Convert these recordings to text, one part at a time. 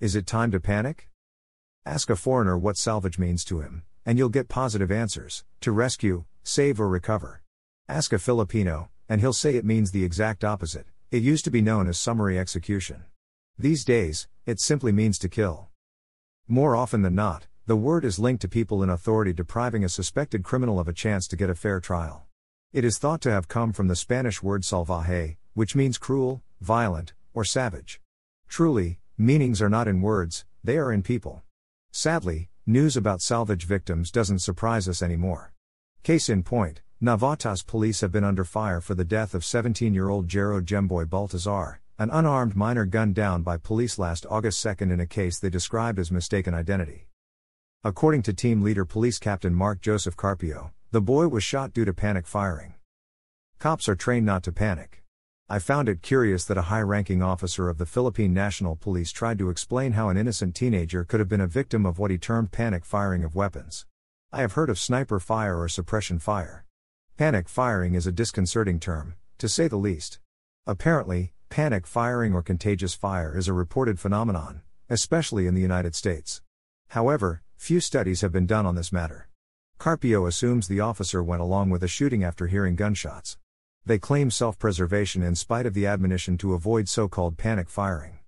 Is it time to panic? Ask a foreigner what salvage means to him, and you'll get positive answers to rescue, save, or recover. Ask a Filipino, and he'll say it means the exact opposite. It used to be known as summary execution. These days, it simply means to kill. More often than not, the word is linked to people in authority depriving a suspected criminal of a chance to get a fair trial. It is thought to have come from the Spanish word salvaje, which means cruel, violent, or savage. Truly, meanings are not in words, they are in people. Sadly, news about salvage victims doesn't surprise us anymore. Case in point, Navotas police have been under fire for the death of 17 year old Jero Jemboy Baltazar, an unarmed minor gunned down by police last August 2 in a case they described as mistaken identity. According to team leader police captain Mark Joseph Carpio, the boy was shot due to panic firing. Cops are trained not to panic. I found it curious that a high ranking officer of the Philippine National Police tried to explain how an innocent teenager could have been a victim of what he termed panic firing of weapons. I have heard of sniper fire or suppression fire. Panic firing is a disconcerting term, to say the least. Apparently, panic firing or contagious fire is a reported phenomenon, especially in the United States. However, few studies have been done on this matter. Carpio assumes the officer went along with the shooting after hearing gunshots. They claim self preservation in spite of the admonition to avoid so called panic firing.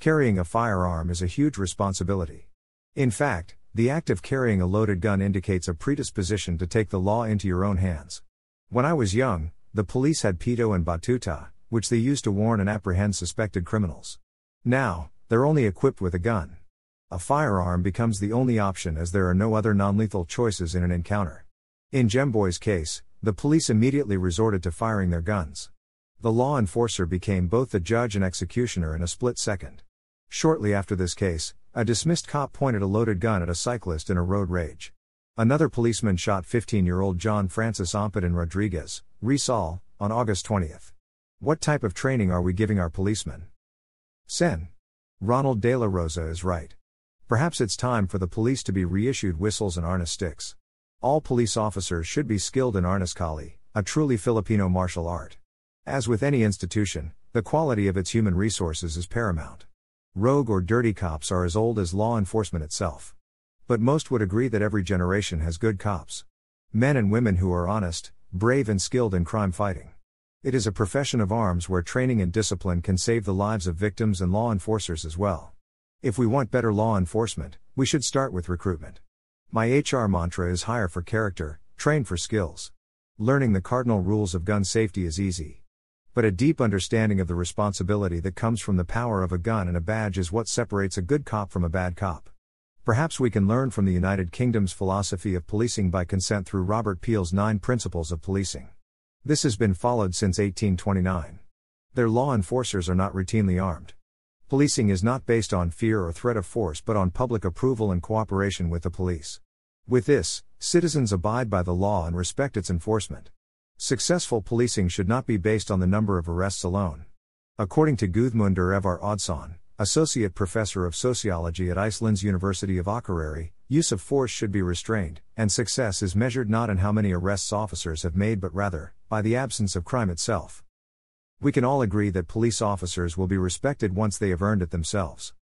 Carrying a firearm is a huge responsibility. In fact, the act of carrying a loaded gun indicates a predisposition to take the law into your own hands. When I was young, the police had pito and batuta, which they used to warn and apprehend suspected criminals. Now, they're only equipped with a gun. A firearm becomes the only option as there are no other non lethal choices in an encounter. In Jemboy's case, the police immediately resorted to firing their guns. The law enforcer became both the judge and executioner in a split second. Shortly after this case, a dismissed cop pointed a loaded gun at a cyclist in a road rage. Another policeman shot 15 year old John Francis Ompad in Rodriguez, Rizal, on August 20th. What type of training are we giving our policemen? Sen. Ronald De La Rosa is right. Perhaps it's time for the police to be reissued whistles and arnis sticks. All police officers should be skilled in arnis kali, a truly Filipino martial art. As with any institution, the quality of its human resources is paramount. Rogue or dirty cops are as old as law enforcement itself. But most would agree that every generation has good cops. Men and women who are honest, brave, and skilled in crime fighting. It is a profession of arms where training and discipline can save the lives of victims and law enforcers as well. If we want better law enforcement, we should start with recruitment. My HR mantra is hire for character, train for skills. Learning the cardinal rules of gun safety is easy. But a deep understanding of the responsibility that comes from the power of a gun and a badge is what separates a good cop from a bad cop. Perhaps we can learn from the United Kingdom's philosophy of policing by consent through Robert Peel's nine principles of policing. This has been followed since 1829. Their law enforcers are not routinely armed. Policing is not based on fear or threat of force but on public approval and cooperation with the police. With this, citizens abide by the law and respect its enforcement. Successful policing should not be based on the number of arrests alone. According to Guðmundur Ævar Oddsson, Associate Professor of Sociology at Iceland's University of Akureyri, use of force should be restrained, and success is measured not in how many arrests officers have made but rather, by the absence of crime itself. We can all agree that police officers will be respected once they have earned it themselves.